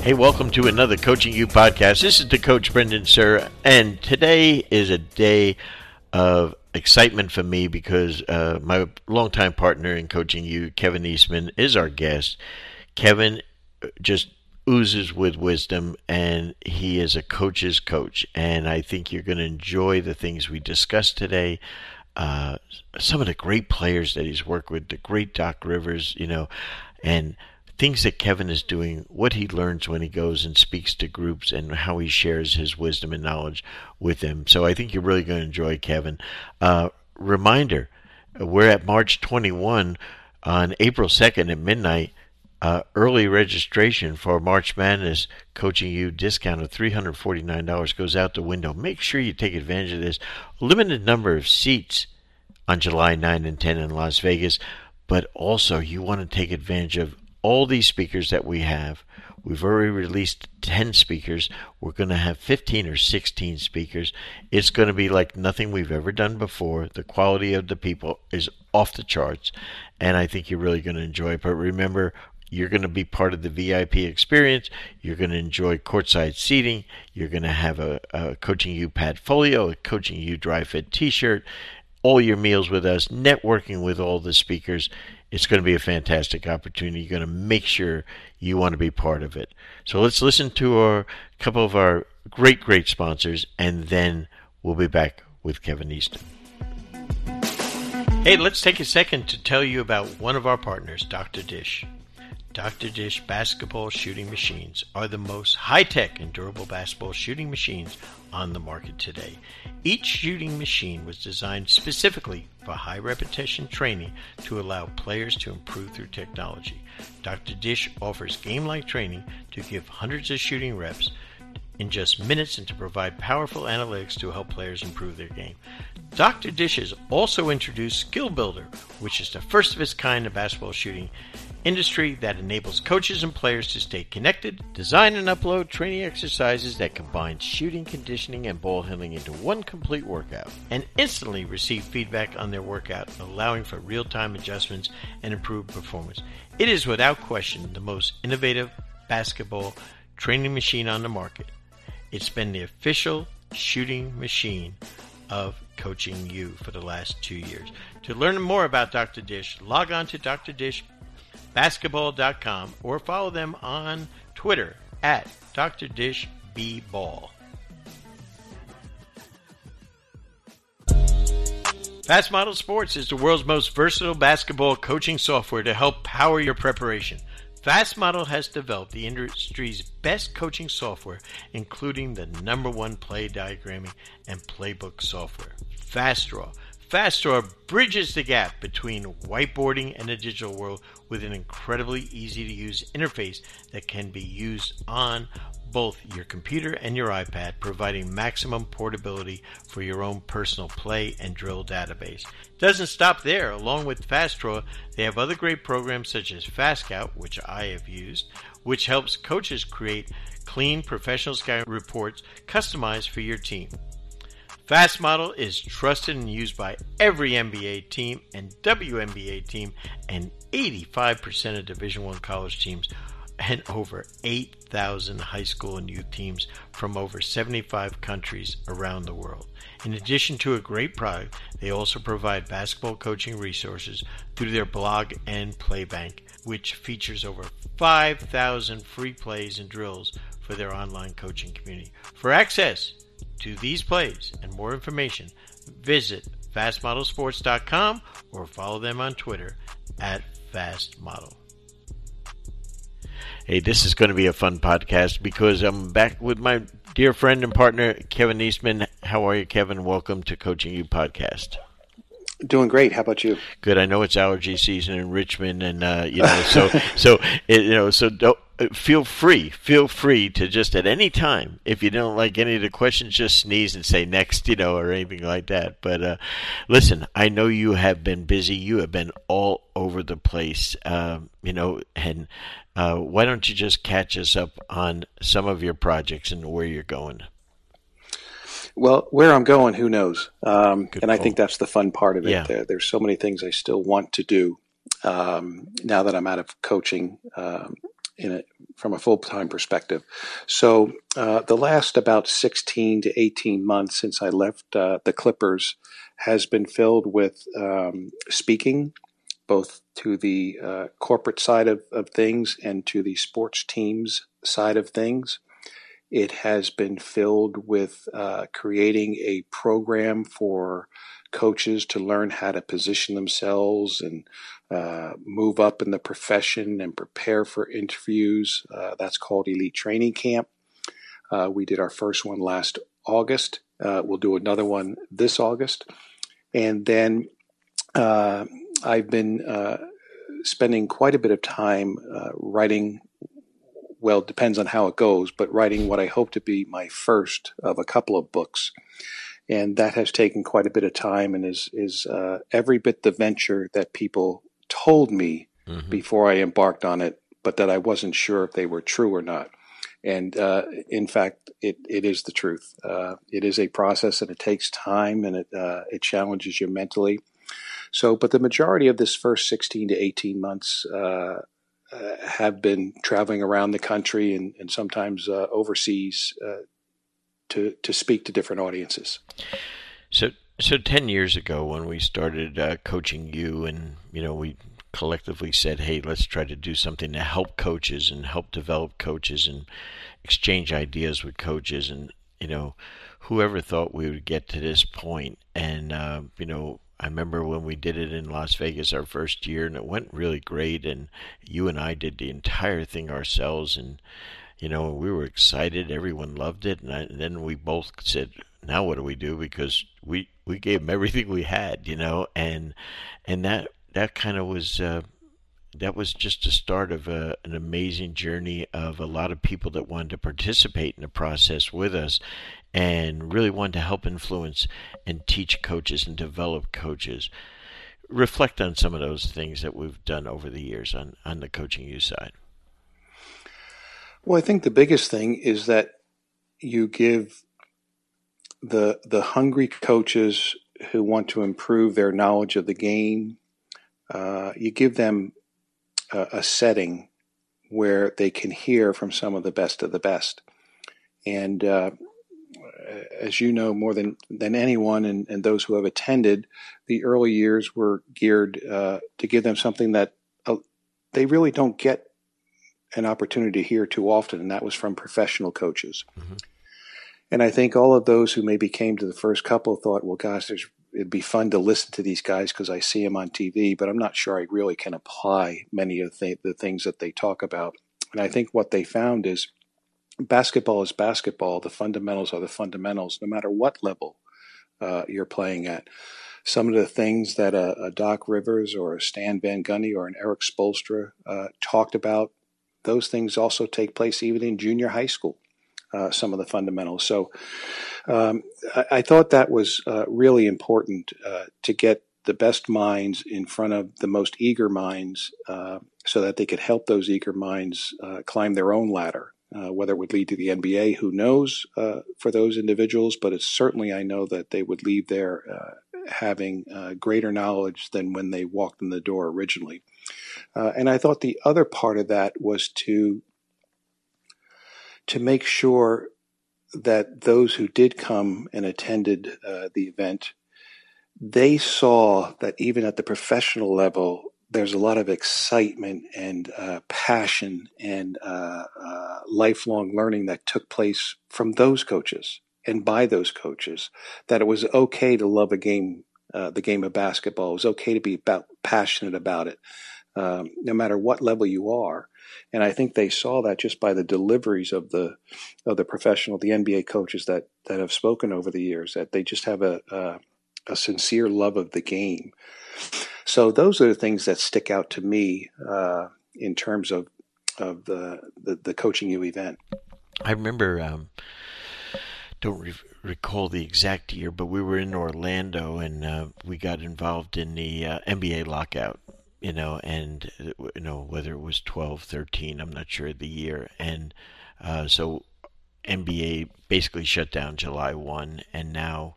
Hey, welcome to another Coaching U podcast. This is the coach Brendan Suhr, and today is a day of excitement for me because uh, my longtime partner in Coaching U, Kevin Eastman, is our guest. Kevin just oozes with wisdom, and he is a coach's coach. And I think you're going to enjoy the things we discussed today. Uh, some of the great players that he's worked with, the great Doc Rivers, you know, and things that Kevin is doing, what he learns when he goes and speaks to groups, and how he shares his wisdom and knowledge with them. So I think you're really going to enjoy Kevin. Uh, reminder we're at March 21 on April 2nd at midnight. Uh, early registration for March Madness Coaching U discount of $349 goes out the window. Make sure you take advantage of this. limited number of seats on July 9 and 10 in Las Vegas, but also you want to take advantage of all these speakers that we have. We've already released 10 speakers. We're going to have 15 or 16 speakers. It's going to be like nothing we've ever done before. The quality of the people is off the charts, and I think you're really going to enjoy it. But remember, you're going to be part of the VIP experience. You're going to enjoy courtside seating. You're going to have a, a Coaching U pad folio, a Coaching U Dry Fit t shirt, all your meals with us, networking with all the speakers it's going to be a fantastic opportunity. You're going to make sure you want to be part of it. So let's listen to a couple of our great, great sponsors, and then we'll be back with Kevin Eastman. Hey, let's take a second to tell you about one of our partners, Dr. Dish. Dr. Dish basketball shooting machines are the most high tech and durable basketball shooting machines on the market today. Each shooting machine was designed specifically for high repetition training to allow players to improve through technology. Dr. Dish offers game like training to give hundreds of shooting reps in just minutes and to provide powerful analytics to help players improve their game. Dr. Dish has also introduced Skill Builder, which is the first of its kind in basketball shooting industry that enables coaches and players to stay connected, design and upload training exercises that combine shooting, conditioning, and ball handling into one complete workout, and instantly receive feedback on their workout, allowing for real time adjustments and improved performance. It is without question the most innovative basketball training machine on the market. It's been the official shooting machine of coaching you for the last two years. To learn more about Dr. Dish, log on to Dr. Basketball.com or follow them on Twitter at Dr. Dish B Ball. Fast Model Sports is the world's most versatile basketball coaching software to help power your preparation. Fast Model has developed the industry's best coaching software, including the number one play diagramming and playbook software, FastDraw FastDraw bridges the gap between whiteboarding and the digital world with an incredibly easy to use interface that can be used on both your computer and your iPad, providing maximum portability for your own personal play and drill database. Doesn't stop there. Along with FastDraw, they have other great programs such as FastScout, which I have used, which helps coaches create clean professional scout reports customized for your team. Fast Model is trusted and used by every NBA team and WNBA team and 85% of Division 1 college teams and over 8,000 high school and youth teams from over 75 countries around the world. In addition to a great product, they also provide basketball coaching resources through their blog and playbank, which features over 5,000 free plays and drills for their online coaching community. For access to these plays and more information, visit fastmodelsports.com or follow them on Twitter at fastmodel. Hey, this is going to be a fun podcast because I'm back with my dear friend and partner, Kevin Eastman. How are you, Kevin? Welcome to Coaching U Podcast. Doing great. How about you? Good. I know it's allergy season in Richmond, and uh, you know, so so it, you know, so don't feel free, feel free to just at any time, if you don't like any of the questions, just sneeze and say next, you know, or anything like that. But uh, listen, I know you have been busy. You have been all over the place, um, you know, and uh, why don't you just catch us up on some of your projects and where you're going? Well, where I'm going, who knows? Um, and I think that's the fun part of it. Yeah. There, there's so many things I still want to do um, now that I'm out of coaching. Um, in a, from a full time perspective. So uh, the last about 16 to 18 months since I left uh, the Clippers has been filled with um, speaking, both to the uh, corporate side of, of things and to the sports teams side of things. It has been filled with uh, creating a program for coaches to learn how to position themselves and uh, move up in the profession and prepare for interviews. Uh, that's called Elite Training Camp. Uh, we did our first one last August. Uh, we'll do another one this August. And then uh, I've been spending quite a bit of time writing. Well, depends on how it goes, but writing what I hope to be my first of a couple of books and that has taken quite a bit of time and is is uh, every bit the venture that people told me mm-hmm. before I embarked on it, but that I wasn't sure if they were true or not. And uh, in fact, it, it is the truth. Uh, it is a process, and it takes time, and it uh, it challenges you mentally. So, but the majority of this first sixteen to eighteen months uh, have been traveling around the country and, and sometimes overseas to to speak to different audiences. So so ten years ago when we started uh, coaching you, and you know we collectively said, hey, let's try to do something to help coaches and help develop coaches and exchange ideas with coaches, and you know whoever thought we would get to this point, and uh, you know. I remember when we did it in Las Vegas our first year, and it went really great. And you and I did the entire thing ourselves, and you know, we were excited. Everyone loved it, and, I, and, then we both said, "Now what do we do?" Because we we gave them everything we had, you know, and and that that kind of was. Uh, that was just the start of a, an amazing journey of a lot of people that wanted to participate in the process with us and really wanted to help influence and teach coaches and develop coaches. Reflect on some of those things that we've done over the years on, on the coaching you side. Well, I think the biggest thing is that you give the the hungry coaches who want to improve their knowledge of the game. Uh, you give them a, a, setting where they can hear from some of the best of the best, and uh, as you know more than than anyone, and, and, those who have attended, the early years were geared uh, to give them something that uh, they really don't get an opportunity to hear too often, and that was from professional coaches. Mm-hmm. And I think all of those who maybe came to the first couple thought, well, gosh, it'd be fun to listen to these guys because I see them on TV, but I'm not sure I really can apply many of the, the things that they talk about. And I think what they found is basketball is basketball. The fundamentals are the fundamentals, no matter what level uh, you're playing at. Some of the things that a, a, Doc Rivers or a Stan Van Gundy or an Erik Spoelstra uh, talked about those things also take place even in junior high school. Uh, some of the fundamentals. So um, I, I, thought that was uh, really important uh, to get the best minds in front of the most eager minds uh, so that they could help those eager minds climb their own ladder. Uh, whether it would lead to the NBA, who knows for those individuals, but it's certainly I know that they would leave there having greater knowledge than when they walked in the door originally. Uh, and I thought the other part of that was to to make sure that those who did come and attended uh, the event, they saw that even at the professional level, there's a lot of excitement and uh, passion and uh, uh, lifelong learning that took place from those coaches and by those coaches. That it was okay to love a game, uh, the game of basketball. It was okay to be about, passionate about it um, no matter what level you are. And I think they saw that just by the deliveries of the of the professional, the NBA coaches that that have spoken over the years, that they just have a a, a sincere love of the game. So those are the things that stick out to me uh, in terms of of the, the, the coaching you event. I remember. Um, don't re- recall the exact year, but we were in Orlando and uh, we got involved in the uh, NBA lockout you know, and you know whether it was 12, 13, I'm not sure the year, and uh, so NBA basically shut down July 1, and now,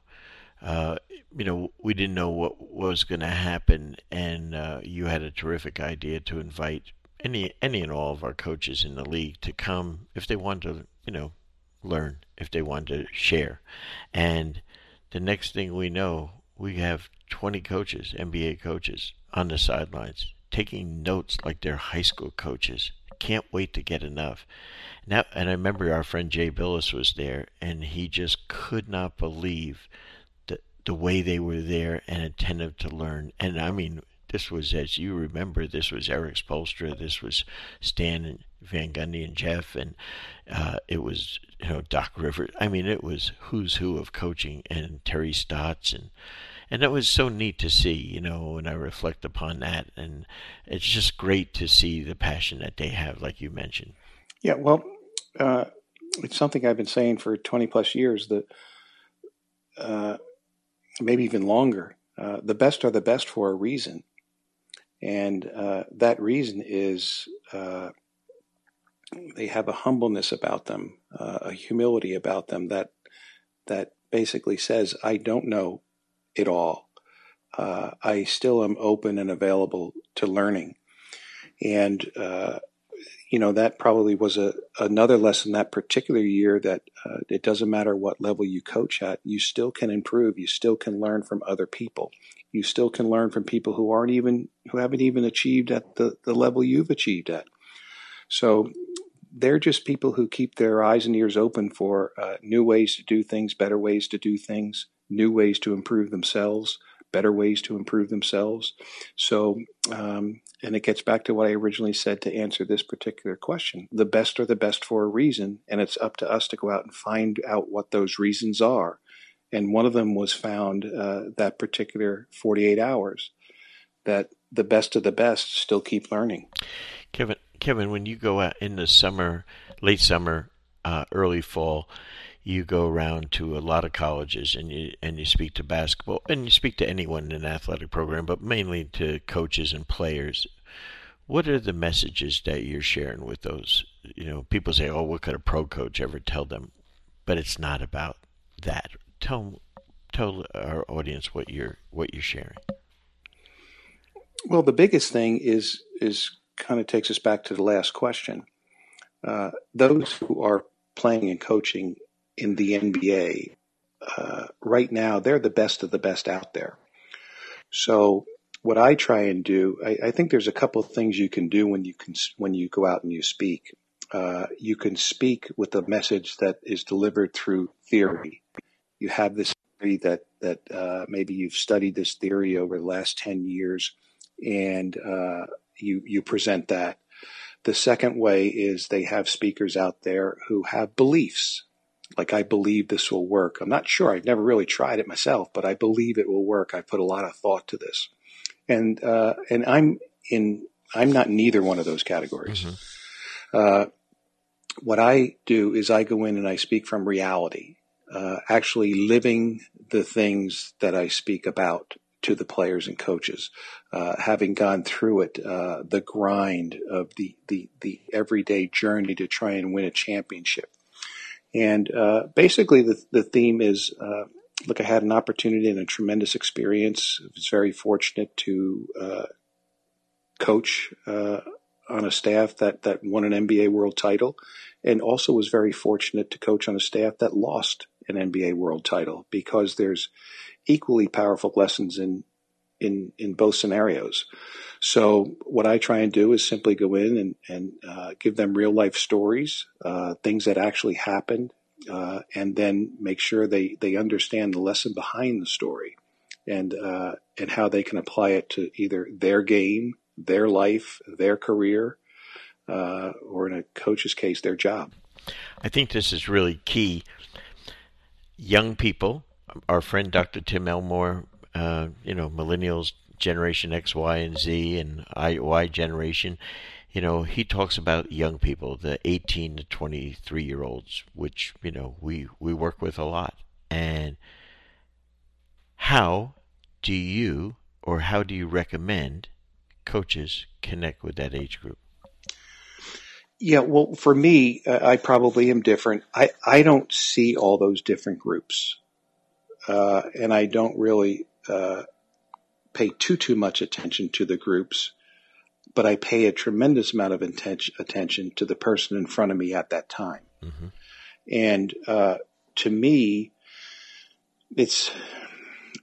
uh, you know, we didn't know what was going to happen, and uh, you had a terrific idea to invite any any and all of our coaches in the league to come if they want to, you know, learn, if they want to share. And the next thing we know, we have 20 coaches, NBA coaches, on the sidelines taking notes like they're high school coaches. Can't wait to get enough. Now, and I remember our friend Jay Bilas was there, and he just could not believe the way they were there and attentive to learn. And I mean, this was, as you remember, this was Erik Spoelstra, this was Stan and Van Gundy and Jeff, and uh, it was you know Doc Rivers. I mean, it was who's who of coaching, and Terry Stotts, and and it was so neat to see, you know, when I reflect upon that, and it's just great to see the passion that they have, like you mentioned. Yeah, well, uh, it's something I've been saying for twenty plus years that. Uh, maybe even longer. Uh, the best are the best for a reason. And uh, that reason is uh, they have a humbleness about them, uh, a humility about them that that basically says, "I don't know it all. Uh, I still am open and available to learning." And uh, you know that probably was a another lesson that particular year that uh, it doesn't matter what level you coach at, you still can improve. You still can learn from other people you still can learn from people who aren't even who haven't even achieved at the, the level you've achieved at so they're just people who keep their eyes and ears open for uh, new ways to do things better ways to do things new ways to improve themselves better ways to improve themselves. So um, and it gets back to what i originally said to answer this particular question. The best are the best for a reason and it's up to us to go out and find out what those reasons are. And one of them was found uh, that particular 48 hours that the best of the best still keep learning. Kevin, Kevin, when you go out in the summer, late summer, uh, early fall, you go around to a lot of colleges and you and you speak to basketball and you speak to anyone in an athletic program, but mainly to coaches and players. What are the messages that you're sharing with those? You know, people say, "Oh, what could a pro coach ever tell them?" But it's not about that tell tell our audience what you're what you're sharing. Well, the biggest thing is is kind of takes us back to the last question. Uh, those who are playing and coaching in the NBA uh, right now, they're the best of the best out there. So, what I try and do, I, I think there's a couple of things you can do when you can when you go out and you speak. Uh, you can speak with a message that is delivered through theory you have this theory that that uh, maybe you've studied this theory over the last ten years, and uh, you you present that. The second way is they have speakers out there who have beliefs. Like I believe this will work. I'm not sure. I've never really tried it myself, but I believe it will work. I put a lot of thought to this, and uh, and I'm in. I'm not neither one of those categories. Mm-hmm. Uh, what I do is I go in and I speak from reality uh, actually living the things that I speak about to the players and coaches, uh, having gone through it, uh, the grind of the, the, the everyday journey to try and win a championship. And uh, basically, the, the theme is uh, look, I had an opportunity and a tremendous experience. I was very fortunate to uh, coach on a staff that, that won an NBA world title and also was very fortunate to coach on a staff that lost an NBA world title because there's equally powerful lessons in in in both scenarios. So what I try and do is simply go in and and uh, give them real life stories, uh, things that actually happened, uh, and then make sure they they understand the lesson behind the story, and uh, and how they can apply it to either their game, their life, their career, uh, or in a coach's case, their job. I think this is really key young people. Our friend Dr. Tim Elmore, uh, you know, millennials, Generation X, Y, and Z, and I, Y generation. You know, he talks about young people, the 18 to 23 year olds, which you know we we work with a lot. And how do you or how do you recommend coaches connect with that age group? Yeah, well, for me, uh, I probably am different. I, I don't see all those different groups, uh, and I don't really uh, pay too too much attention to the groups. but I pay a tremendous amount of attention, attention to the person in front of me at that time. Mm-hmm. And uh, to me, it's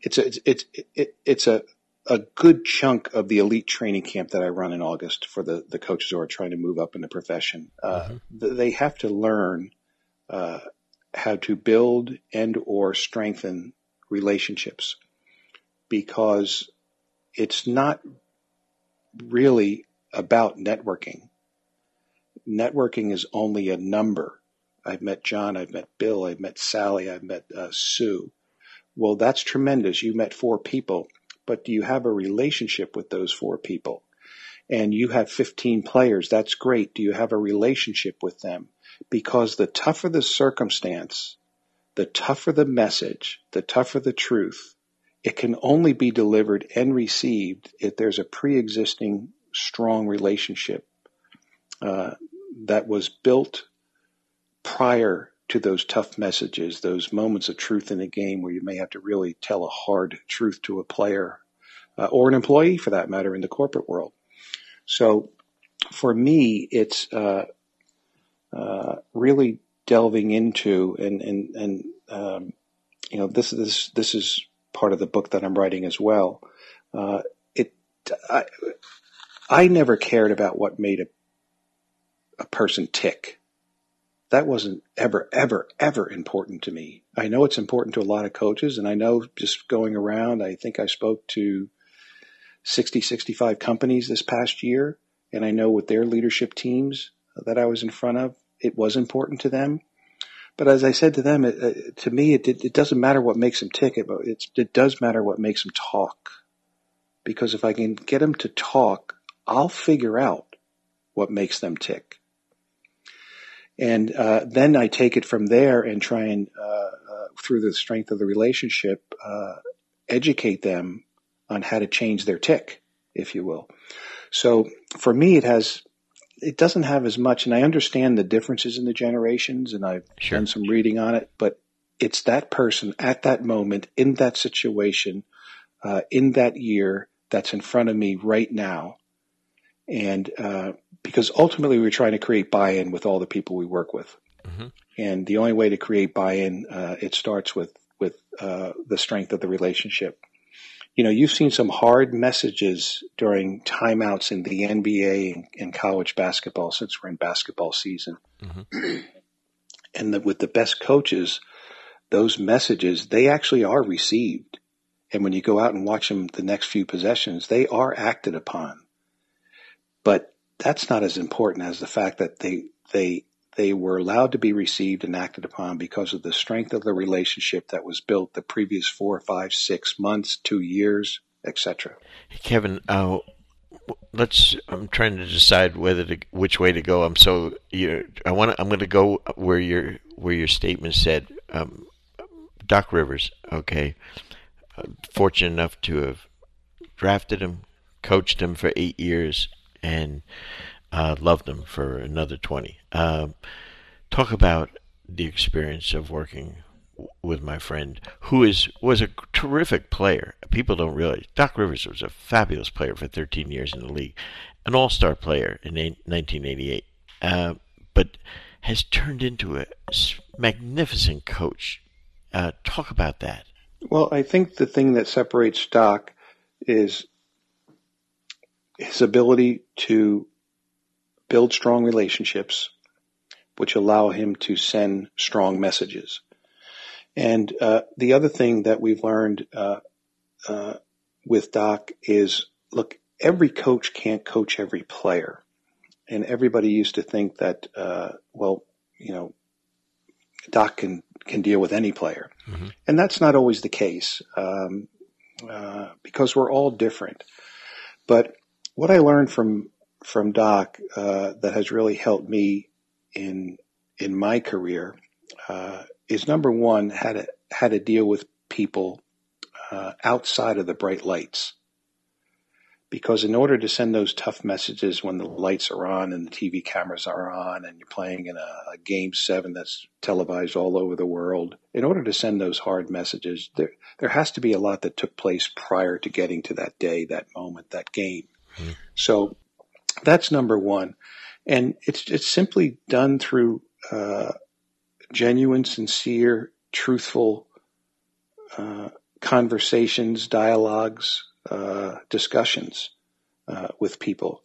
it's a, it's it's it, it's a a good chunk of the elite training camp that I run in August for the the coaches who are trying to move up in the profession. Uh, mm-hmm. They have to learn uh, how to build and or strengthen relationships because it's not really about networking. Networking is only a number. I've met John, I've met Bill, I've met Sally, I've met uh, Sue. Well, that's tremendous. You met four people, but do you have a relationship with those four people? And you have 15 players. That's great. Do you have a relationship with them? Because the tougher the circumstance, the tougher the message, the tougher the truth, it can only be delivered and received if there's a pre-existing strong relationship uh, that was built prior to those tough messages, those moments of truth in a game where you may have to really tell a hard truth to a player uh, or an employee for that matter in the corporate world. So for me, it's uh, uh really delving into and and and um, you know this this this is part of the book that I'm writing as well. Uh, it I, I never cared about what made a a person tick. That wasn't ever, ever, ever important to me. I know it's important to a lot of coaches, and I know just going around, I think I spoke to 60, 65 companies this past year, and I know with their leadership teams that I was in front of, it was important to them. But as I said to them, it, uh, to me, it, it, doesn't matter what makes them tick. It, it does matter what makes them talk. Because if I can get them to talk, I'll figure out what makes them tick. And uh, then I take it from there and try and, uh, uh, through the strength of the relationship, uh, educate them on how to change their tick, if you will. So for me, it has, it doesn't have as much, and I understand the differences in the generations, and I've sure. done some reading on it, but it's that person at that moment, in that situation, uh, in that year, that's in front of me right now and uh, because ultimately we're trying to create buy-in with all the people we work with, mm-hmm. and the only way to create buy-in uh, it starts with with uh, the strength of the relationship. You know, you've seen some hard messages during timeouts in the NBA and, and college basketball since we're in basketball season, mm-hmm. and the, with the best coaches, those messages they actually are received. And when you go out and watch them the next few possessions, they are acted upon but that's not as important as the fact that they they they were allowed to be received and acted upon because of the strength of the relationship that was built the previous four, five, six months, two years, etc. Kevin, uh, let's. I'm trying to decide whether to which way to go. I'm so you. I want. I'm going to go where your where your statement said. Um, Doc Rivers. Okay, uh, fortunate enough to have drafted him, coached him for eight years, and uh, loved them for another 20. Um, talk about the experience of working with my friend, who is was a terrific player. People don't realize Doc Rivers was a fabulous player for 13 years in the league, an All-Star player in 1988, uh, but has turned into a magnificent coach. Uh, talk about that. Well, I think the thing that separates Doc is his ability to build strong relationships, which allow him to send strong messages. And uh, the other thing that we've learned uh, uh, with Doc is look, every coach can't coach every player. And everybody used to think that, uh, well, you know, Doc can, can deal with any player. Mm-hmm. And that's not always the case um, uh, because we're all different. But what I learned from from Doc uh, that has really helped me in in my career uh, is number one how to how to deal with people uh, outside of the bright lights. Because in order to send those tough messages when the lights are on and the TV cameras are on and you're playing in a, a game seven that's televised all over the world, in order to send those hard messages, there there has to be a lot that took place prior to getting to that day, that moment, that game. So that's number one. And it's, it's simply done through, uh, genuine, sincere, truthful, uh, conversations, dialogues, uh, discussions, uh, with people.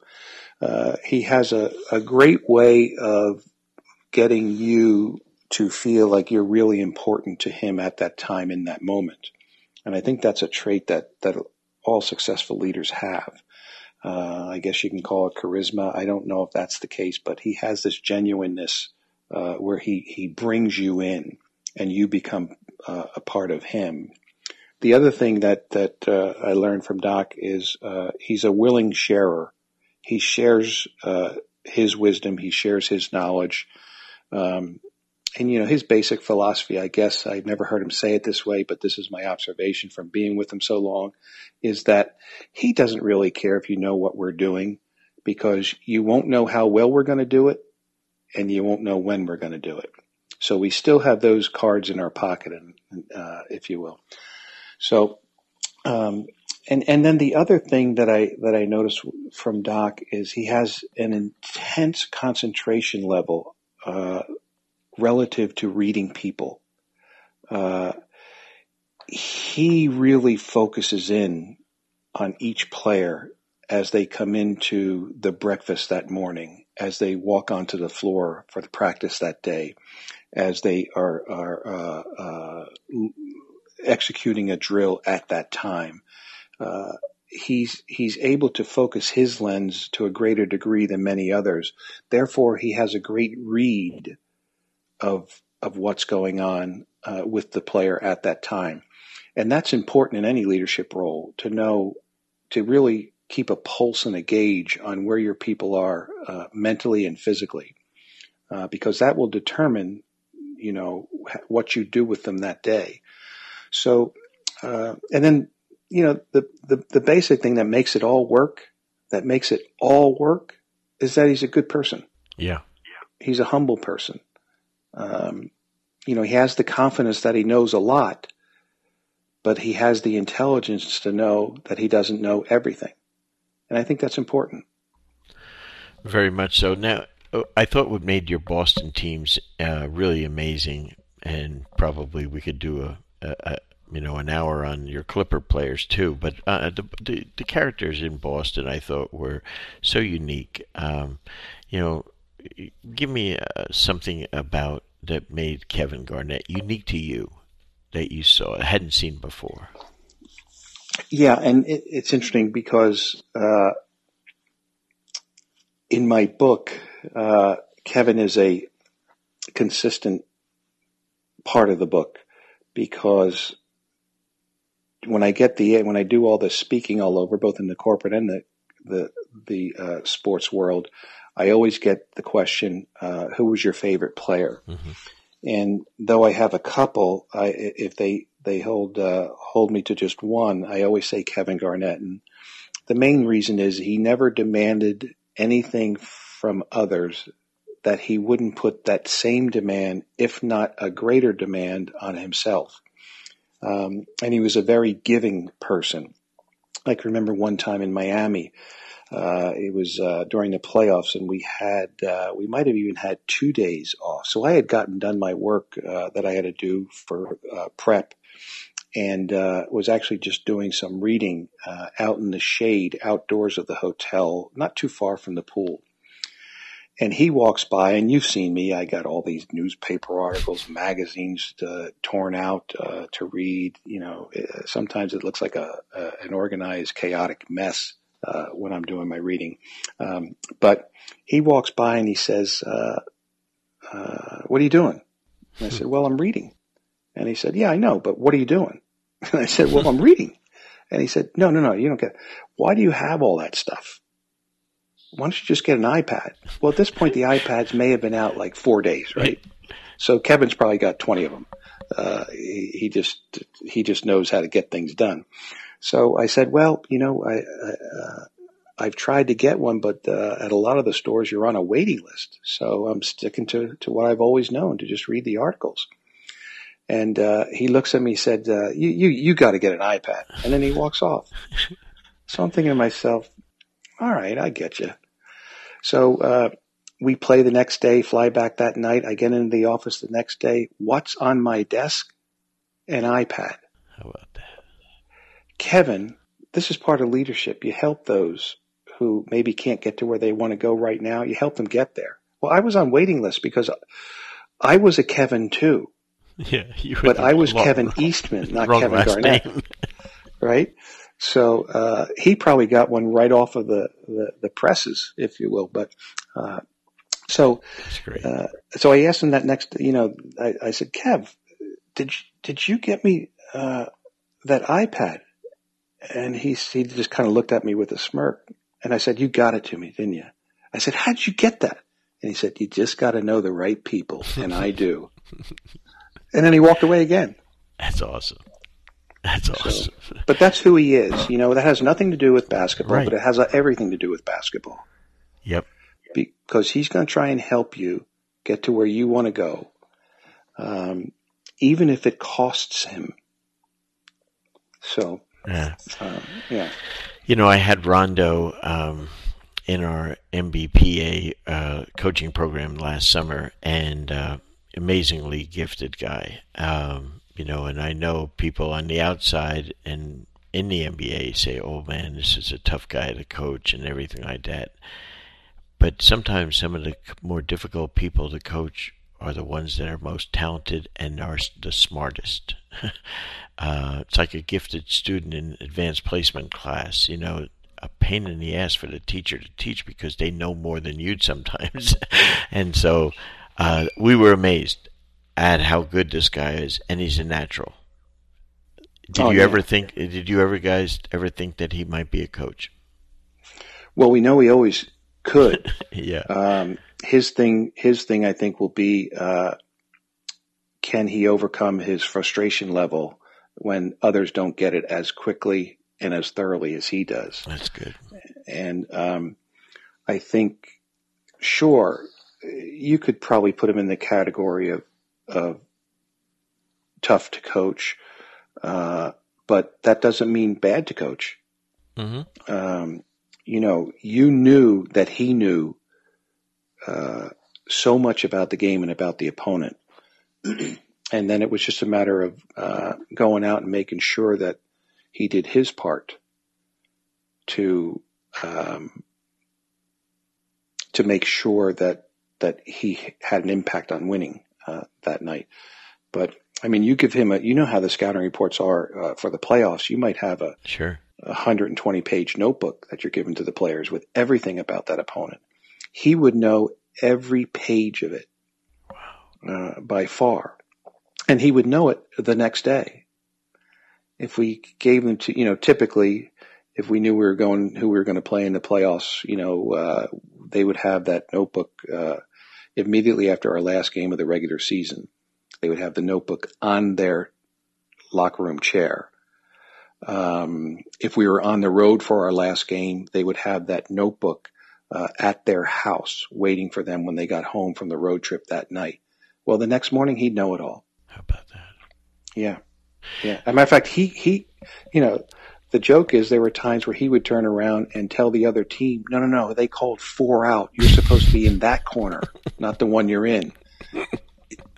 Uh, he has a, a great way of getting you to feel like you're really important to him at that time in that moment. And I think that's a trait that, that all successful leaders have. Uh, I guess you can call it charisma. I don't know if that's the case, but he has this genuineness uh, where he, he brings you in and you become uh, a part of him. The other thing that, that uh, I learned from Doc is uh, he's a willing sharer. He shares his wisdom, he shares his knowledge. Um, and you know his basic philosophy i guess i've never heard him say it this way but this is my observation from being with him so long is that he doesn't really care if you know what we're doing because you won't know how well we're going to do it and you won't know when we're going to do it. So we still have those cards in our pocket and uh, if you will. So um, and and then the other thing that I that I noticed from Doc is he has an intense concentration level uh, relative to reading people. Uh, he really focuses in on each player as they come into the breakfast that morning, as they walk onto the floor for the practice that day, as they are, are uh, uh, executing a drill at that time. Uh, he's he's able to focus his lens to a greater degree than many others. Therefore, he has a great read of of what's going on uh, with the player at that time, and that's important in any leadership role to know to really keep a pulse and a gauge on where your people are uh, mentally and physically, uh, because that will determine you know what you do with them that day. So, uh, and then you know the, the the basic thing that makes it all work, that makes it all work, is that he's a good person. Yeah, he's a humble person. Um, you know, he has the confidence that he knows a lot, but he has the intelligence to know that he doesn't know everything. And I think that's important. Very much so. Now, uh, I thought what made your Boston teams uh, really amazing, and probably we could do a, a, a, you know an hour on your Clipper players too. But uh, the, the, the characters in Boston, I thought, were so unique. Um, you know, give me uh, something about that made Kevin Garnett unique to you that you saw hadn't seen before. Yeah, and it, it's interesting because uh, in my book, uh, Kevin is a consistent part of the book because when I get the when I do all the speaking all over, both in the corporate and the the the uh, sports world, I always get the question, uh, "Who was your favorite player?" Mm-hmm. And though I have a couple, I, if they they hold uh, hold me to just one, I always say Kevin Garnett. And the main reason is he never demanded anything from others that he wouldn't put that same demand, if not a greater demand, on himself. Um, and he was a very giving person. I can remember one time in Miami, uh, it was uh, during the playoffs, and we had uh, we might have even had two days off. So I had gotten done my work uh, that I had to do for uh, prep, and uh, was actually just doing some reading out in the shade outdoors of the hotel, not too far from the pool. And he walks by, and you've seen me. I got all these newspaper articles, magazines torn out to read. You know, sometimes it looks like a, a an organized, chaotic mess uh, when I'm doing my reading. Um, but he walks by and he says, uh, uh, "What are you doing?" And I said, "Well, I'm reading." And he said, "Yeah, I know, but what are you doing?" And I said, "Well, I'm reading." And he said, "No, no, no, you don't get. It. Why do you have all that stuff? Why don't you just get an iPad?" Well, at this point, the iPads may have been out like four days, right? So Kevin's probably got twenty of them. Uh, he, he, just he just knows how to get things done. So I said, well, you know, I, uh, I've tried to get one, but uh, at a lot of the stores, you're on a waiting list. So I'm sticking to, to what I've always known to just read the articles. And uh, he looks at me, said, uh, "You you you got to get an iPad," and then he walks off. so I'm thinking to myself, "All right, I get you." So uh, we play the next day, fly back that night. I get into the office the next day. What's on my desk? An iPad. How about? Kevin, this is part of leadership. You help those who maybe can't get to where they want to go right now. You help them get there. Well, I was on waiting list because I was a Kevin too. Yeah, you but I was long, Kevin Eastman, not Kevin Garnett. right? So uh, he probably got one right off of the, the, the presses, if you will. But uh, so uh, so I asked him that next. You know, I, I said, Kev, did you, did you get me uh, that iPad? And he he just kind of looked at me with a smirk. And I said, You got it to me, didn't you? I said, How'd you get that? And he said, You just got to know the right people. And I do. and then he walked away again. That's awesome. That's awesome. So, but that's who he is. You know, that has nothing to do with basketball, right. but it has everything to do with basketball. Yep. Because he's going to try and help you get to where you want to go, um, even if it costs him. So, yeah. Yeah. You know, I had Rondo um, in our NBPA uh, coaching program last summer, and uh, amazingly gifted guy. Um, you know, and I know people on the outside and in the NBA say, "Oh man, this is a tough guy to coach" and everything like that. But sometimes some of the more difficult people to coach are the ones that are most talented and are the smartest. Uh, it's like a gifted student in advanced placement class. You know, a pain in the ass for the teacher to teach because they know more than you sometimes. and so uh, we were amazed at how good this guy is, and he's a natural. Did oh, you yeah. ever think? Did you ever guys ever think that he might be a coach? Well, we know he always could. yeah. Um, his thing, his thing, I think, will be uh, can he overcome his frustration level when others don't get it as quickly and as thoroughly as he does. That's good. And um, I think, sure, you could probably put him in the category of, of tough to coach, uh, but that doesn't mean bad to coach. Mm-hmm. Um, you know, you knew that he knew uh, so much about the game and about the opponent. and then it was just a matter of uh, going out and making sure that he did his part to um, to make sure that that he had an impact on winning uh, that night. But I mean, you give him a you know how the scouting reports are uh, for the playoffs. You might have a sure 120 page notebook that you're giving to the players with everything about that opponent. He would know every page of it uh, by far and he would know it the next day. If we gave him to, you know, typically, if we knew we were going, who we were going to play in the playoffs, you know, uh, they would have that notebook uh, immediately after our last game of the regular season. They would have the notebook on their locker room chair. Um, if we were on the road for our last game, they would have that notebook uh, at their house waiting for them when they got home from the road trip that night. Well, the next morning he'd know it all. How about that? Yeah. Yeah. As a matter of fact, he, he, you know, the joke is there were times where he would turn around and tell the other team, no, no, no, they called four out. You're supposed to be in that corner, not the one you're in.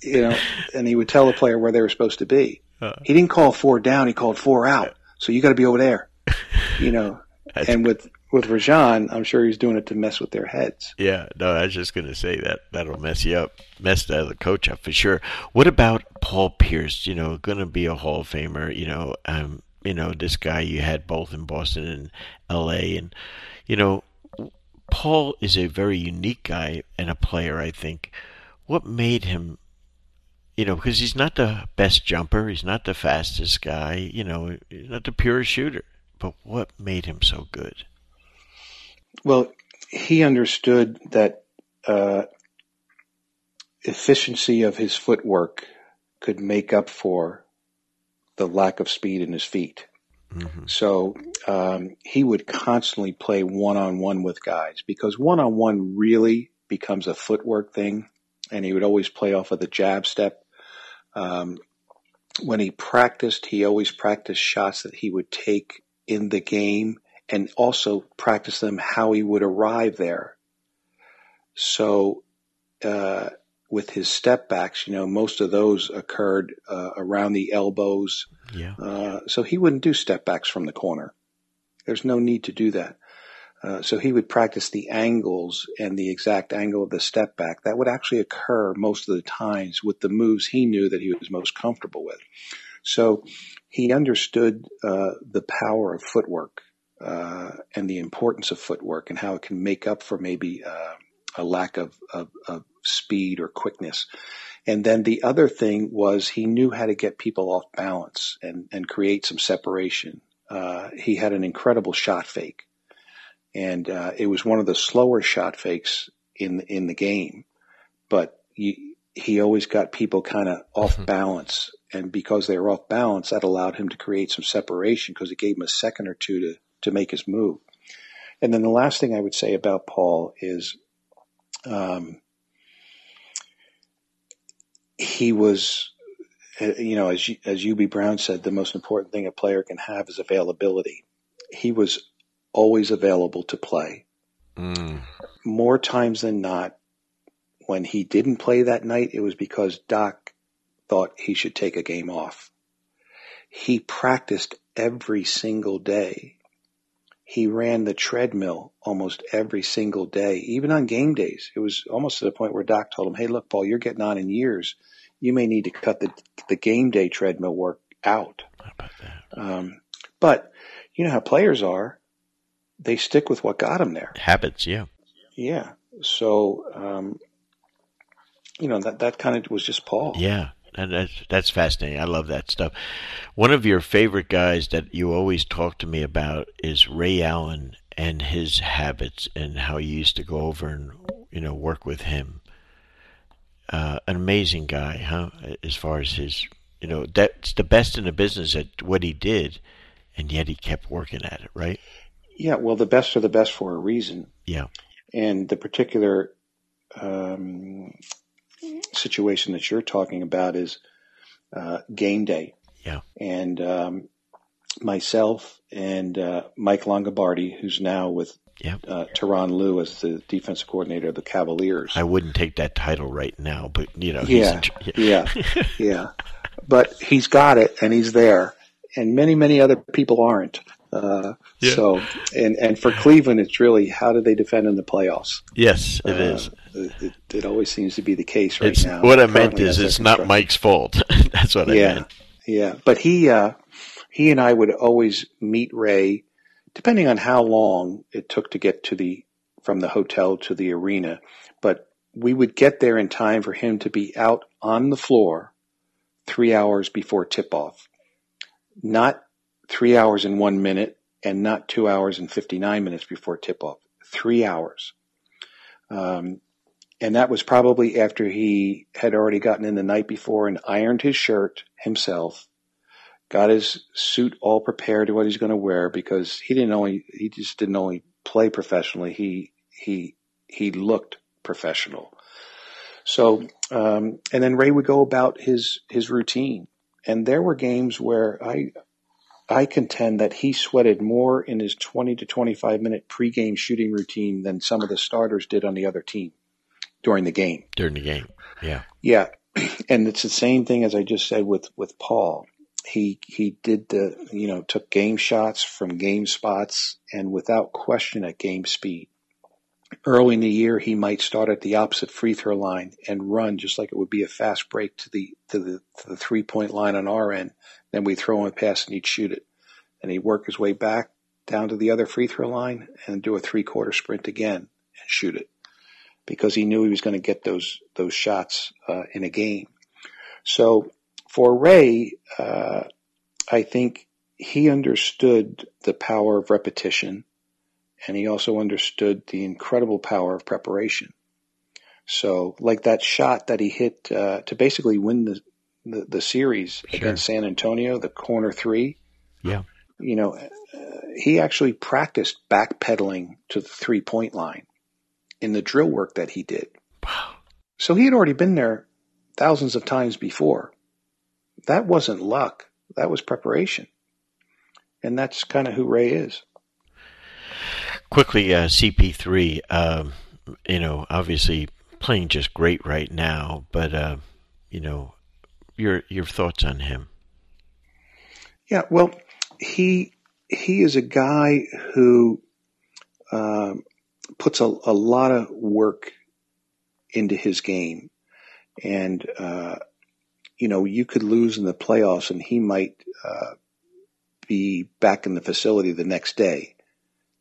You know, and he would tell the player where they were supposed to be. Uh, he didn't call four down, he called four out. So you got to be over there, you know. and with with Rajon, I'm sure he's doing it to mess with their heads. Yeah, no, I was just going to say that that'll mess you up, mess the other coach up for sure. What about Paul Pierce? You know, going to be a Hall of Famer. You know, um, you know this guy you had both in Boston and L.A. and you know, Paul is a very unique guy and a player. I think. What made him? You know, because he's not the best jumper, he's not the fastest guy. You know, he's not the purest shooter. But what made him so good? Well, he understood that uh, efficiency of his footwork could make up for the lack of speed in his feet. Mm-hmm. So um, he would constantly play one on one with guys because one on one really becomes a footwork thing, and he would always play off of the jab step. Um, when he practiced, he always practiced shots that he would take in the game and also practice them how he would arrive there. So, uh, with his step backs, you know, most of those occurred uh, around the elbows. Yeah. Uh, so he wouldn't do step backs from the corner. There's no need to do that. Uh, so he would practice the angles and the exact angle of the step back. That would actually occur most of the times with the moves he knew that he was most comfortable with. So he understood uh, the power of footwork uh, and the importance of footwork and how it can make up for maybe uh, a lack of, of, of speed or quickness. And then the other thing was he knew how to get people off balance and, and create some separation. Uh, he had an incredible shot fake, and uh, it was one of the slower shot fakes in in the game. But he, he always got people kind of off mm-hmm. balance, and because they were off balance, that allowed him to create some separation because it gave him a second or two to to make his move. And then the last thing I would say about Paul is, um, he was, uh, you know, as as Hubie Brown said, the most important thing a player can have is availability. He was always available to play. Mm. More times than not, when he didn't play that night, it was because Doc thought he should take a game off. He practiced every single day. He ran the treadmill almost every single day, even on game days. It was almost to the point where Doc told him, Hey, look, Paul, you're getting on in years. You may need to cut the, the game day treadmill work out. How about that? Um, but you know how players are. They stick with what got them there. Habits, yeah. Yeah. So, um, you know, that, that kind of was just Paul. Yeah. And that's, that's fascinating. I love that stuff. One of your favorite guys that you always talk to me about is Ray Allen and his habits and how you used to go over and you know work with him. Uh, an amazing guy, huh? As far as his, you know, that's the best in the business at what he did, and yet he kept working at it, right? Yeah, well, the best are the best for a reason. Yeah. And the particular um, situation that you're talking about is uh, game day. Yeah. And um, myself and uh, Mike Longabardi, who's now with yep. uh, Tyronn Lue as the defensive coordinator of the Cavaliers. I wouldn't take that title right now, but you know, yeah, yeah, yeah. But he's got it, and he's there, and many, many other people aren't. Uh, yeah. So, and and for Cleveland, it's really how do they defend in the playoffs? Yes, it uh, is. It, it, always seems to be the case right it's, now. What I meant is, it's not Mike's fault. That's what I yeah, meant. Yeah, but he uh, he and I would always meet Ray, depending on how long it took to get to the from the hotel to the arena. But we would get there in time for him to be out on the floor three hours before tip off. Not three hours and one minute and not two hours and 59 minutes before tip off. Three hours. Um, and that was probably after he had already gotten in the night before and ironed his shirt himself, got his suit all prepared to what he's going to wear because he didn't only, he just didn't only play professionally. He, he, he looked professional. So, um, and then Ray would go about his, his routine. And there were games where I, I contend that he sweated more in his 20 to 25 minute pregame shooting routine than some of the starters did on the other team during the game. During the game, yeah, yeah, and it's the same thing as I just said with with Paul. He he did the you know took game shots from game spots and without question at game speed. Early in the year, he might start at the opposite free throw line and run just like it would be a fast break to the to the to the three point line on our end. Then we throw him a pass and he'd shoot it, and he'd work his way back down to the other free throw line and do a three quarter sprint again and shoot it because he knew he was going to get those those shots uh, in a game. So for Ray, uh, I think he understood the power of repetition, and he also understood the incredible power of preparation. So, like that shot that he hit uh, to basically win the the, the series sure. against San Antonio, the corner three. Yeah. You know, uh, he actually practiced backpedaling to the three point line in the drill work that he did. Wow. So he had already been there thousands of times before. That wasn't luck. That was preparation. And that's kind of who Ray is. Quickly, uh, CP3. Um, you know, obviously playing just great right now, but uh, you know, your your thoughts on him? Yeah, well, he he is a guy who uh, puts a, a, lot of work into his game, and uh, you know, you could lose in the playoffs, and he might uh, be back in the facility the next day.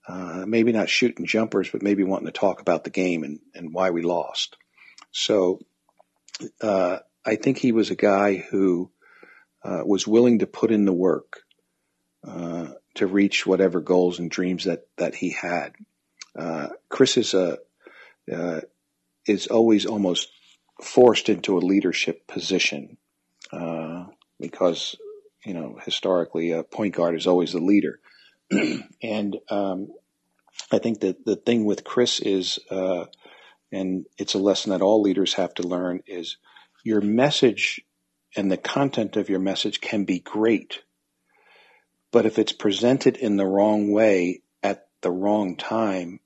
Uh, maybe not shooting jumpers, but maybe wanting to talk about the game and, and why we lost. So uh, I think he was a guy who uh, was willing to put in the work uh, to reach whatever goals and dreams that that he had. Uh, Chris is a uh, is always almost forced into a leadership position uh, because you know historically a point guard is always the leader, and um, I think that the thing with Chris is, uh, and it's a lesson that all leaders have to learn is your message and the content of your message can be great. But if it's presented in the wrong way at the wrong time,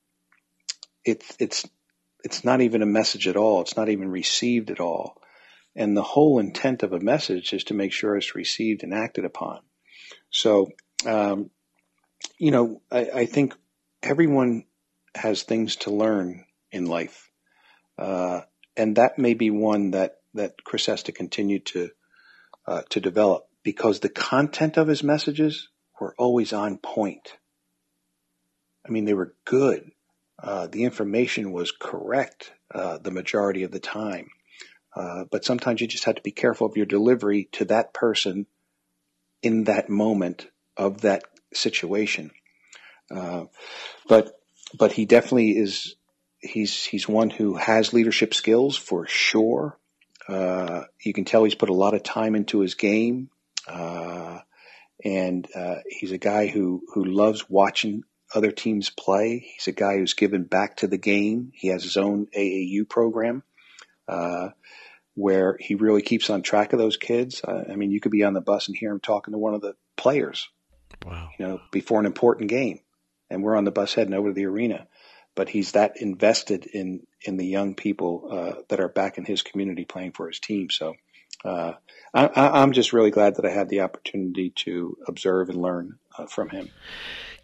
it's, it's, it's not even a message at all. It's not even received at all. And the whole intent of a message is to make sure it's received and acted upon. So, um, you know, I, I, think everyone has things to learn in life. Uh, and that may be one that that Chris has to continue to uh, to develop because the content of his messages were always on point. I mean, they were good. Uh, the information was correct uh, the majority of the time. Uh, but sometimes you just have to be careful of your delivery to that person in that moment of that situation. Uh, but but he definitely is. He's he's one who has leadership skills for sure. Uh, you can tell he's put a lot of time into his game, uh, and uh, he's a guy who who loves watching other teams play. He's a guy who's given back to the game. He has his own AAU program uh, where he really keeps on track of those kids. Uh, I mean, you could be on the bus and hear him talking to one of the players. Wow. You know, before an important game, and we're on the bus heading over to the arena but he's that invested in in the young people uh, that are back in his community playing for his team. So uh, I, am just really glad that I had the opportunity to observe and learn uh, from him.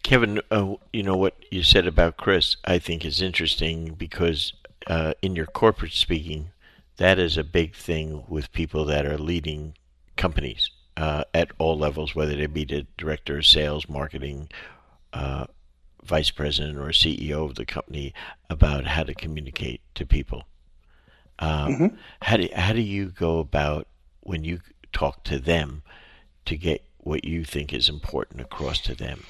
Kevin, uh, you know what you said about Chris, I think is interesting because uh, in your corporate speaking, that is a big thing with people that are leading companies uh, at all levels, whether they be the director of sales, marketing, vice president or CEO of the company about how to communicate to people. Um, mm-hmm. How do how do you go about when you talk to them to get what you think is important across to them?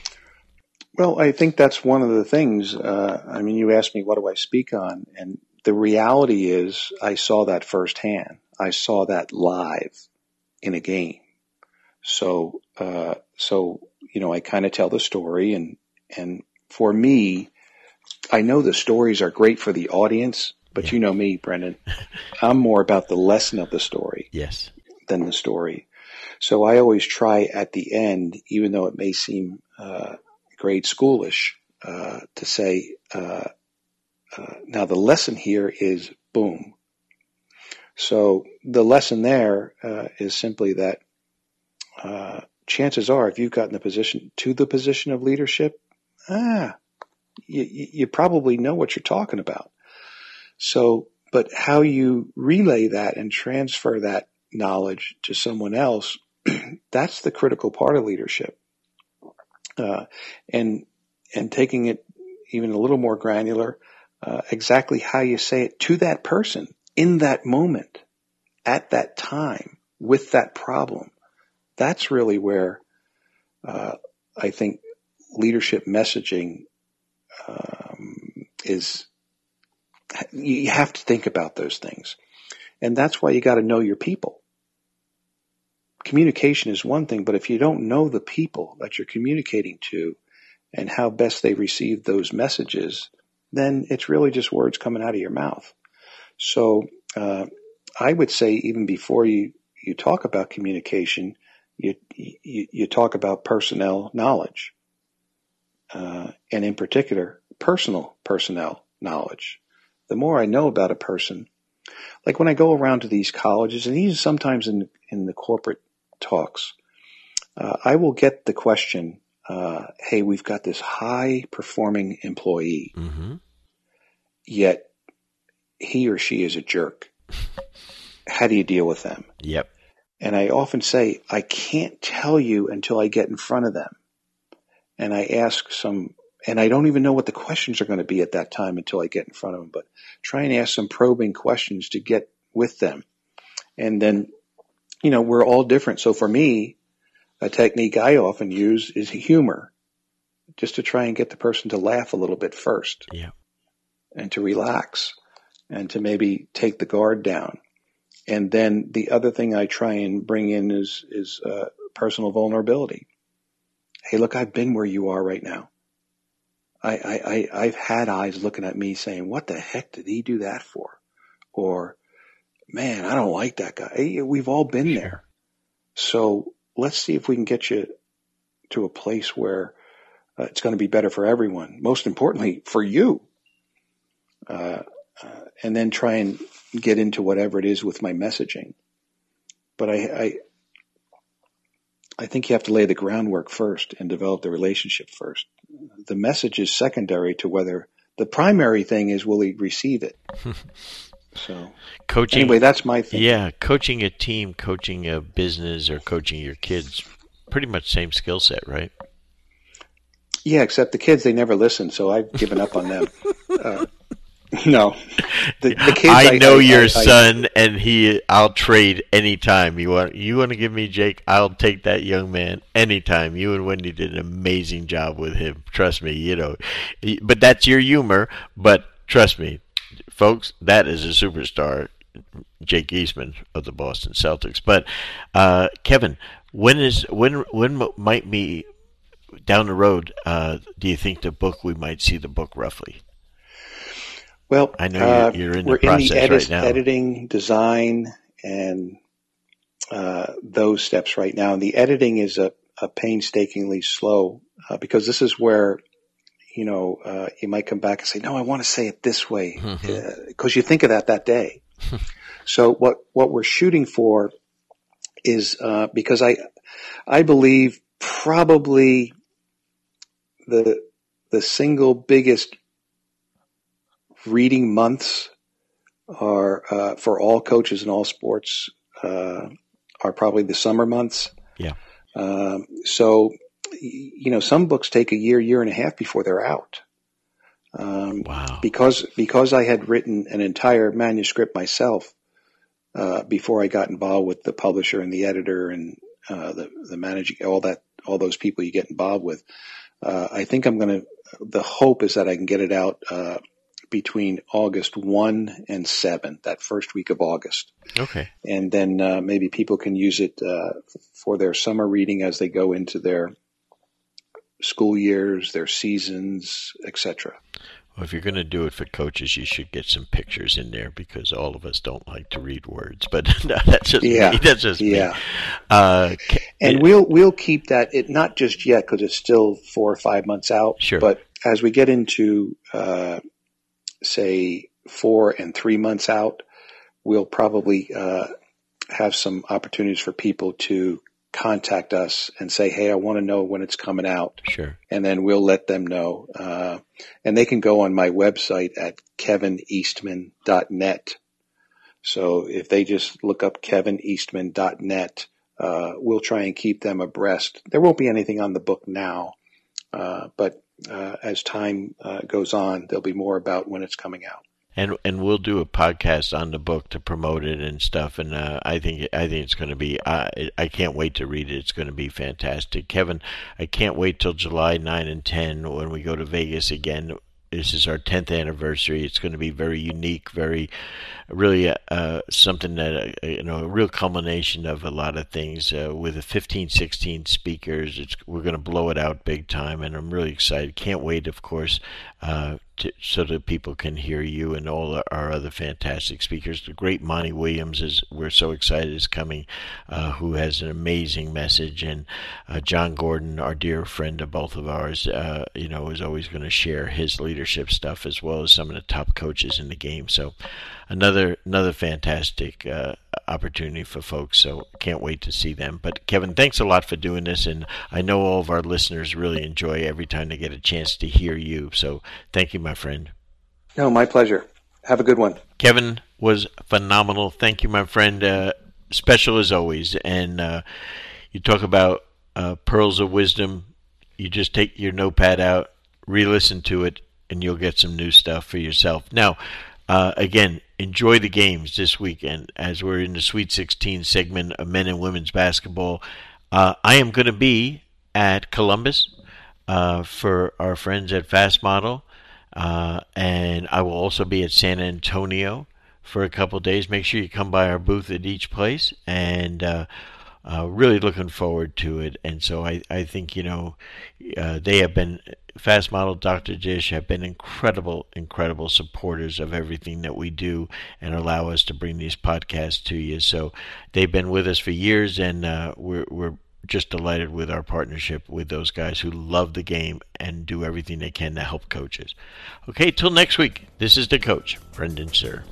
Well, I think that's one of the things. Uh, I mean, you asked me what do I speak on, and the reality is, I saw that firsthand. I saw that live in a game. So, uh, so you know, I kind of tell the story, and and for me, I know the stories are great for the audience, but yeah. you know me, Brendan. I'm more about the lesson of the story. Yes. Than the story. So I always try at the end, even though it may seem uh, grade schoolish, uh, to say, uh, uh now the lesson here is boom. So the lesson there uh, is simply that uh, chances are, if you've gotten the position to the position of leadership, ah, you, you probably know what you're talking about. So, but how you relay that and transfer that knowledge to someone else, that's the critical part of leadership. Uh, and, and taking it even a little more granular, uh, exactly how you say it to that person in that moment, at that time, with that problem. That's really where uh, I think leadership messaging um, is you have to think about those things. And that's why you got to know your people. Communication is one thing, but if you don't know the people that you're communicating to and how best they receive those messages, then it's really just words coming out of your mouth. So uh, I would say even before you, you talk about communication, you, you, you talk about personnel knowledge uh, and in particular, personal personnel knowledge. the more I know about a person, like when I go around to these colleges, and even sometimes in in the corporate talks, uh, I will get the question, uh, "Hey, we've got this high performing employee, Mm-hmm. yet he or she is a jerk. How do you deal with them?" Yep. And I often say, I can't tell you until I get in front of them. And I ask some, and I don't even know what the questions are going to be at that time until I get in front of them, but try and ask some probing questions to get with them. And then, you know, we're all different. So for me, a technique I often use is humor, just to try and get the person to laugh a little bit first Yeah. and to relax and to maybe take the guard down. And then the other thing I try and bring in is is uh, personal vulnerability. Hey, look, I've been where you are right now. I, I, I I've had eyes looking at me saying, "What the heck did he do that for?" Or, "Man, I don't like that guy." Hey, we've all been there. So let's see if we can get you to a place where uh, it's going to be better for everyone. Most importantly, for you. Uh, uh, and then try and get into whatever it is with my messaging. But I, I, I think you have to lay the groundwork first and develop the relationship first. The message is secondary to whether the primary thing is will he receive it. so Coaching. anyway, that's my thing. Yeah, coaching a team, coaching a business, or coaching your kids, pretty much same skill set, right? Yeah, except the kids they never listen, so I've given up on them. Uh, no, the, the kids. I know your I- I- son, and he. I'll trade anytime you want. You want to give me Jake? I'll take that young man anytime. You and Wendy did an amazing job with him. Trust me, you know. But that's your humor. But trust me, folks, that is a superstar, Jake Eastman of the Boston Celtics. But uh, Kevin, when is when when might be down the road? Uh, do you think the book we might see the book roughly? Well, I know you're- uh, you're in the we're process in the right now. editing, design, and uh, those steps right now. And the editing is a, a painstakingly slow uh, because this is where you know uh, you might come back and say, "No, I want to say it this way," because you think of that that day. so what what we're shooting for is uh, because I I believe probably the the single biggest reading months are uh, for all coaches in all sports uh, are probably the summer months. Yeah. Um, so you know, some books take a year, year and a half before they're out. Um, Wow. because because I had written an entire manuscript myself uh, before I got involved with the publisher and the editor and uh, the the managing all that all those people you get involved with. Uh, I think I'm going to. The hope is that I can get it out uh, between August one and seven, that first week of August, Okay. and then uh, maybe people can use it uh, for their summer reading as they go into their school years, their seasons, etc. Well, if you're going to do it for coaches, you should get some pictures in there because all of us don't like to read words. But no, that's just Yeah. me. That's just Yeah. me. Uh, And we'll we'll keep that it not just yet because it's still four or five months out. Sure. But as we get into uh, say four and three months out, we'll probably uh, have some opportunities for people to contact us and say, "Hey, I want to know when it's coming out," sure. and then we'll let them know. Uh, and they can go on my website at kevineastman.net. So if they just look up kevineastman.net, uh, we'll try and keep them abreast. There won't be anything on the book now, uh, but uh, as time uh, goes on, there'll be more about when it's coming out. And and we'll do a podcast on the book to promote it and stuff. And uh, I think I think it's going to be. I I can't wait to read it. It's going to be fantastic, Kevin. I can't wait till July nine and ten when we go to Vegas again. This is our tenth anniversary. It's going to be very unique, very, really uh, something that uh, you know a real culmination of a lot of things uh, with the 15, 16 speakers. It's we're going to blow it out big time, and I'm really excited. Can't wait, of course, uh, to, so that people can hear you and all our other fantastic speakers. The great Monty Williams is we're so excited is coming, uh, who has an amazing message, and uh, Jon Gordon, our dear friend of both of ours, uh, you know, is always going to share his leadership stuff as well as some of the top coaches in the game. So another another fantastic uh, opportunity for folks. So can't wait to see them. But Kevin, thanks a lot for doing this, and I know all of our listeners really enjoy every time they get a chance to hear you. So thank you, my friend. No, my pleasure. Have a good one. Kevin was phenomenal. Thank you, my friend. Uh, special as always. And uh, you talk about uh, pearls of wisdom. You just take your notepad out, re-listen to it, and you'll get some new stuff for yourself. Now, uh, again, enjoy the games this weekend as we're in the Sweet 16 segment of men and women's basketball. Uh, I am going to be at Columbus uh, for our friends at FastModel, uh, and I will also be at San Antonio for a couple days. Make sure you come by our booth at each place, and uh, really looking forward to it. And so I, I think you know uh, they have been FastModel, Dr. Dish have been incredible, incredible supporters of everything that we do and allow us to bring these podcasts to you. So they've been with us for years, and uh, we're, we're just delighted with our partnership with those guys who love the game and do everything they can to help coaches. Okay, till next week, this is the coach, Brendan Suhr.